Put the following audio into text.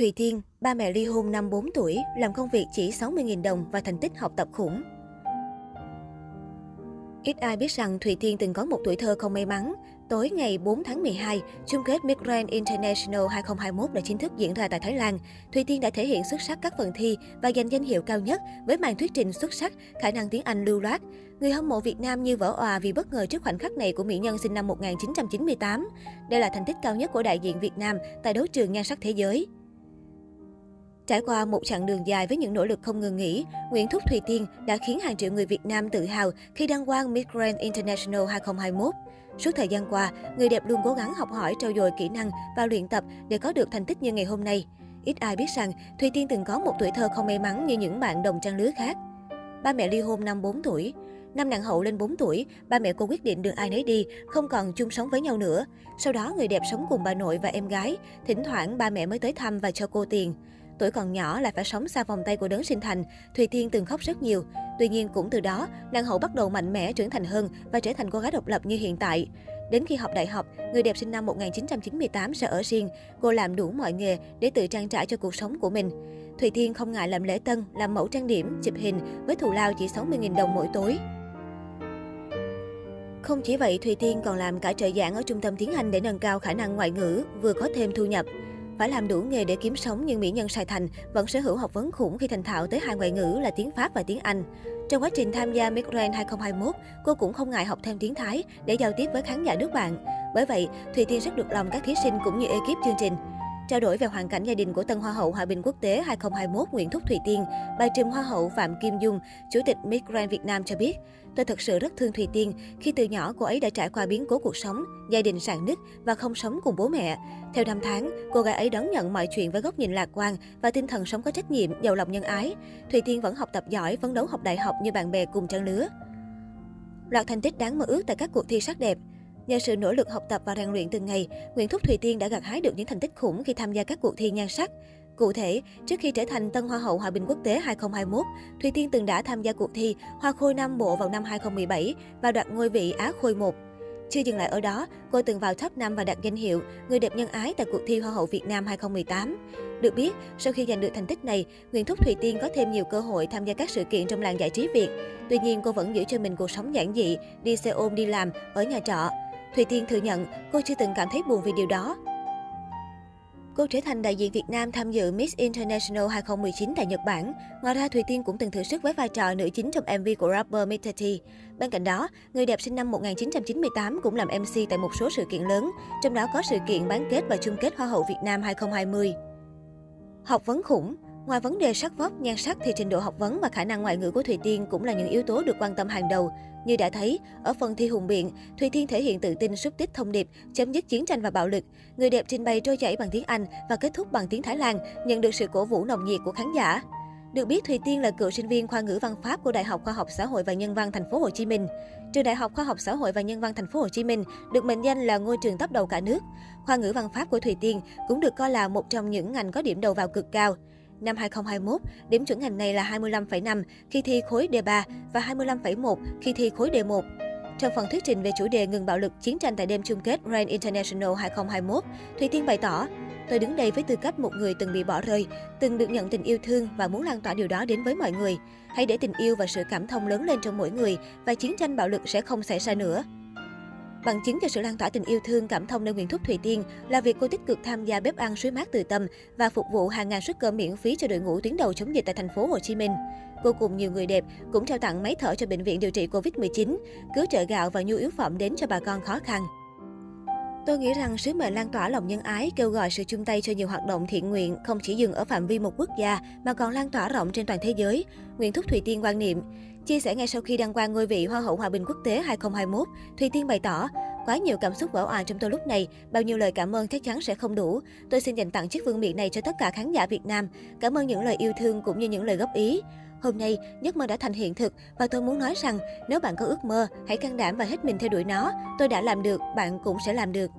Thùy Tiên, ba mẹ ly hôn năm 4 tuổi, làm công việc chỉ 60.000 đồng và thành tích học tập khủng. Ít ai biết rằng Thùy Tiên từng có một tuổi thơ không may mắn. Tối ngày 4 tháng 12, chung kết Miss Grand International 2021 đã chính thức diễn ra tại Thái Lan. Thùy Tiên đã thể hiện xuất sắc các phần thi và giành danh hiệu cao nhất với màn thuyết trình xuất sắc, khả năng tiếng Anh lưu loát. Người hâm mộ Việt Nam như vỡ òa vì bất ngờ trước khoảnh khắc này của mỹ nhân sinh năm 1998. Đây là thành tích cao nhất của đại diện Việt Nam tại đấu trường nhan sắc thế giới. Trải qua một chặng đường dài với những nỗ lực không ngừng nghỉ, Nguyễn Thúc Thùy Tiên đã khiến hàng triệu người Việt Nam tự hào khi đăng quang Miss Grand International 2021. Suốt thời gian qua, người đẹp luôn cố gắng học hỏi, trau dồi kỹ năng và luyện tập để có được thành tích như ngày hôm nay. Ít ai biết rằng Thùy Tiên từng có một tuổi thơ không may mắn như những bạn đồng trang lứa khác. Ba mẹ ly hôn năm 4 tuổi. Năm nàng hậu lên 4 tuổi, ba mẹ cô quyết định đường ai nấy đi, không còn chung sống với nhau nữa. Sau đó, người đẹp sống cùng bà nội và em gái. Thỉnh thoảng, ba mẹ mới tới thăm và cho cô tiền. Tuổi còn nhỏ lại phải sống xa vòng tay của đấng sinh thành, Thùy Tiên từng khóc rất nhiều. Tuy nhiên cũng từ đó, nàng hậu bắt đầu mạnh mẽ trưởng thành hơn và trở thành cô gái độc lập như hiện tại. Đến khi học đại học, người đẹp sinh năm 1998 sẽ ở riêng. Cô làm đủ mọi nghề để tự trang trải cho cuộc sống của mình. Thùy Tiên không ngại làm lễ tân, làm mẫu trang điểm, chụp hình với thù lao chỉ 60.000 đồng mỗi tối. Không chỉ vậy, Thùy Tiên còn làm cả trợ giảng ở trung tâm tiếng Anh để nâng cao khả năng ngoại ngữ, vừa có thêm thu nhập. Phải làm đủ nghề để kiếm sống nhưng mỹ nhân Sài Thành vẫn sở hữu học vấn khủng khi thành thạo tới hai ngoại ngữ là tiếng Pháp và tiếng Anh. Trong quá trình tham gia Miss Grand 2021, cô cũng không ngại học thêm tiếng Thái để giao tiếp với khán giả nước bạn. Bởi vậy, Thùy Tiên rất được lòng các thí sinh cũng như ekip chương trình. Trao đổi về hoàn cảnh gia đình của Tân Hoa hậu Hòa bình Quốc tế 2021 Nguyễn Thúc Thùy Tiên, bà Trùm Hoa hậu Phạm Kim Dung, Chủ tịch Miss Grand Việt Nam cho biết, Tôi thật sự rất thương Thùy Tiên khi từ nhỏ cô ấy đã trải qua biến cố cuộc sống, gia đình sạn nứt và không sống cùng bố mẹ. Theo năm tháng, cô gái ấy đón nhận mọi chuyện với góc nhìn lạc quan và tinh thần sống có trách nhiệm, giàu lòng nhân ái. Thùy Tiên vẫn học tập giỏi, phấn đấu học đại học như bạn bè cùng trang lứa. Loạt thành tích đáng mơ ước tại các cuộc thi sắc đẹp. Nhờ sự nỗ lực học tập và rèn luyện từng ngày, Nguyễn Thúc Thùy Tiên đã gặt hái được những thành tích khủng khi tham gia các cuộc thi nhan sắc. Cụ thể, trước khi trở thành Tân Hoa hậu Hòa bình Quốc tế 2021, Thùy Tiên từng đã tham gia cuộc thi Hoa khôi Nam Bộ vào năm 2017 và đoạt ngôi vị Á khôi 1. Chưa dừng lại ở đó, cô từng vào top 5 và đạt danh hiệu Người đẹp nhân ái tại cuộc thi Hoa hậu Việt Nam 2018. Được biết, sau khi giành được thành tích này, Nguyễn Thúc Thùy Tiên có thêm nhiều cơ hội tham gia các sự kiện trong làng giải trí Việt. Tuy nhiên, cô vẫn giữ cho mình cuộc sống giản dị, đi xe ôm đi làm, ở nhà trọ. Thùy Tiên thừa nhận cô chưa từng cảm thấy buồn vì điều đó. Cô trở thành đại diện Việt Nam tham dự Miss International 2019 tại Nhật Bản. Ngoài ra, Thùy Tiên cũng từng thử sức với vai trò nữ chính trong MV của rapper Mr. T. Bên cạnh đó, người đẹp sinh năm 1998 cũng làm MC tại một số sự kiện lớn, trong đó có sự kiện bán kết và chung kết Hoa hậu Việt Nam 2020. Học vấn khủng Ngoài vấn đề sắc vóc, nhan sắc thì trình độ học vấn và khả năng ngoại ngữ của Thùy Tiên cũng là những yếu tố được quan tâm hàng đầu. Như đã thấy, ở phần thi hùng biện, Thùy Tiên thể hiện tự tin xúc tích thông điệp, chấm dứt chiến tranh và bạo lực. Người đẹp trình bày trôi chảy bằng tiếng Anh và kết thúc bằng tiếng Thái Lan, nhận được sự cổ vũ nồng nhiệt của khán giả. Được biết, Thùy Tiên là cựu sinh viên khoa ngữ văn Pháp của Đại học Khoa học Xã hội và Nhân văn Thành phố Hồ Chí Minh. Trường Đại học Khoa học Xã hội và Nhân văn Thành phố Hồ Chí Minh được mệnh danh là ngôi trường top đầu cả nước. Khoa ngữ văn Pháp của Thùy Tiên cũng được coi là một trong những ngành có điểm đầu vào cực cao. Năm 2021, điểm chuẩn ngành này là 25,5 khi thi khối D3 và 25,1 khi thi khối D1. Trong phần thuyết trình về chủ đề ngừng bạo lực chiến tranh tại đêm chung kết Grand International 2021, Thùy Tiên bày tỏ, Tôi đứng đây với tư cách một người từng bị bỏ rơi, từng được nhận tình yêu thương và muốn lan tỏa điều đó đến với mọi người. Hãy để tình yêu và sự cảm thông lớn lên trong mỗi người và chiến tranh bạo lực sẽ không xảy ra nữa. Bằng chứng cho sự lan tỏa tình yêu thương cảm thông nơi Nguyễn Thúc Thùy Tiên là việc cô tích cực tham gia bếp ăn suối mát từ tâm và phục vụ hàng ngàn suất cơm miễn phí cho đội ngũ tuyến đầu chống dịch tại thành phố Hồ Chí Minh. Cô cùng nhiều người đẹp cũng trao tặng máy thở cho bệnh viện điều trị Covid-19, cứu trợ gạo và nhu yếu phẩm đến cho bà con khó khăn. Tôi nghĩ rằng sứ mệnh lan tỏa lòng nhân ái, kêu gọi sự chung tay cho nhiều hoạt động thiện nguyện không chỉ dừng ở phạm vi một quốc gia mà còn lan tỏa rộng trên toàn thế giới. Nguyễn Thúc Thùy Tiên quan niệm, Chia sẻ ngay sau khi đăng quang ngôi vị Hoa hậu Hòa bình Quốc tế 2021, Thùy Tiên bày tỏ, quá nhiều cảm xúc vỡ òa trong tôi lúc này, bao nhiêu lời cảm ơn chắc chắn sẽ không đủ. Tôi xin dành tặng chiếc vương miện này cho tất cả khán giả Việt Nam. Cảm ơn những lời yêu thương cũng như những lời góp ý. Hôm nay, giấc mơ đã thành hiện thực và tôi muốn nói rằng nếu bạn có ước mơ, hãy can đảm và hết mình theo đuổi nó. Tôi đã làm được, bạn cũng sẽ làm được.